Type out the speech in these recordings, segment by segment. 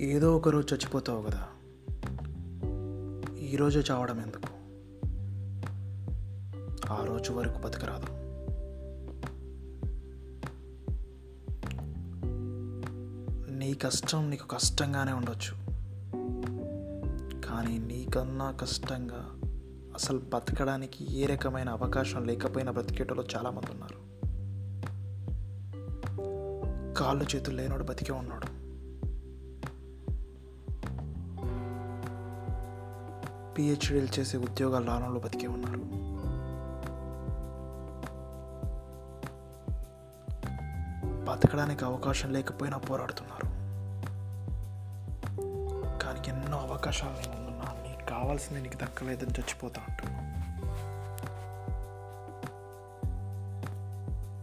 ఏదో ఒక రోజు చచ్చిపోతావు కదా. ఈరోజే చావడం ఎందుకు? ఆ రోజు వరకు బతకరాదు. నీ కష్టం నీకు కష్టంగానే ఉండొచ్చు. కానీ నీకన్నా కష్టంగా అసలు బతకడానికి ఏ రకమైన అవకాశం లేకపోయినా బ్రతికేటలో చాలామంది ఉన్నారు. కాళ్ళు చేతులు లేనోడు బతికే ఉన్నాడు. పిహెచ్డీలు చేసే ఉద్యోగాలు రానంలో బతికే ఉన్నారు. బతకడానికి అవకాశం లేకపోయినా పోరాడుతున్నారు. కానీ ఎన్నో అవకాశాలు నేను ముందున్నా నీకు కావాల్సింది నీకు దక్కలేదని చచ్చిపోతా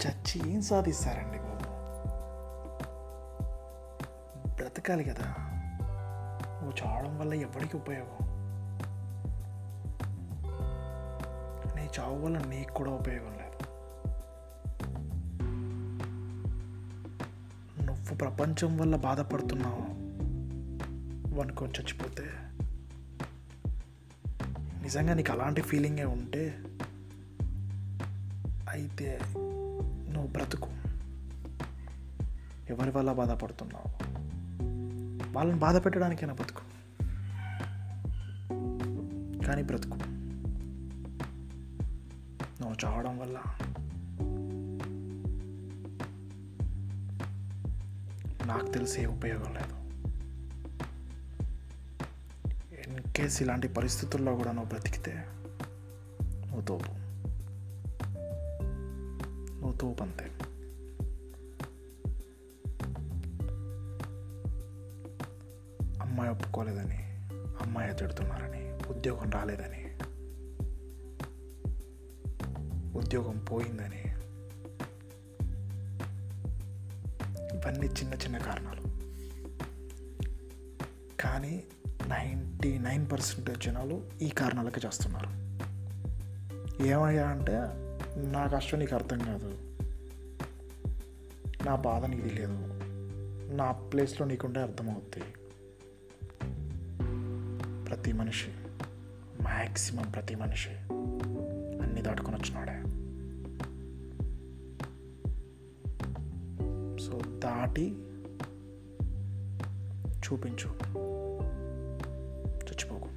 చచ్చి ఏం సాధిస్తారండి బాబు? బ్రతకాలి కదా. నువ్వు చావడం వల్ల ఎవరికి ఉపయోగం? చావు వల్ల నీకు కూడా ఉపయోగం లేదు. నువ్వు ప్రపంచం వల్ల బాధపడుతున్నావు అనుకొని చచ్చిపోతే నిజంగా నీకు అలాంటి ఫీలింగే ఉంటే అయితే నువ్వు బ్రతుకు. ఎవరి వల్ల బాధపడుతున్నావు? వాళ్ళని బాధ పెట్టడానికైనా బ్రతుకు కానీ బ్రతుకు. చావడం వల్ల నాకు తెలిసే ఉపయోగం లేదు. ఇన్ కేస్ ఇలాంటి పరిస్థితుల్లో కూడా నువ్వు బ్రతికితే నువ్వు తోపు. నువ్వు తోపు అంతే. అమ్మాయి ఒప్పుకోలేదని అమ్మాయి తిడుతున్నారని ఉద్యోగం రాలేదని ఉద్యోగం పోయిందని ఇవన్నీ చిన్న చిన్న కారణాలు. కానీ నైంటీ నైన్ పర్సెంటేజ్ జనాలు ఈ కారణాలకి చేస్తున్నారు. ఏమయ్యా అంటే నా కష్టం నీకు అర్థం కాదు. నా బాధ నీకు తెలియదు నా ప్లేస్లో నీకుంటే అర్థమవుద్ది. ప్రతి మనిషి మ్యాక్సిమం ప్రతి మనిషి నాటి చూపించు చచ్చిపోకు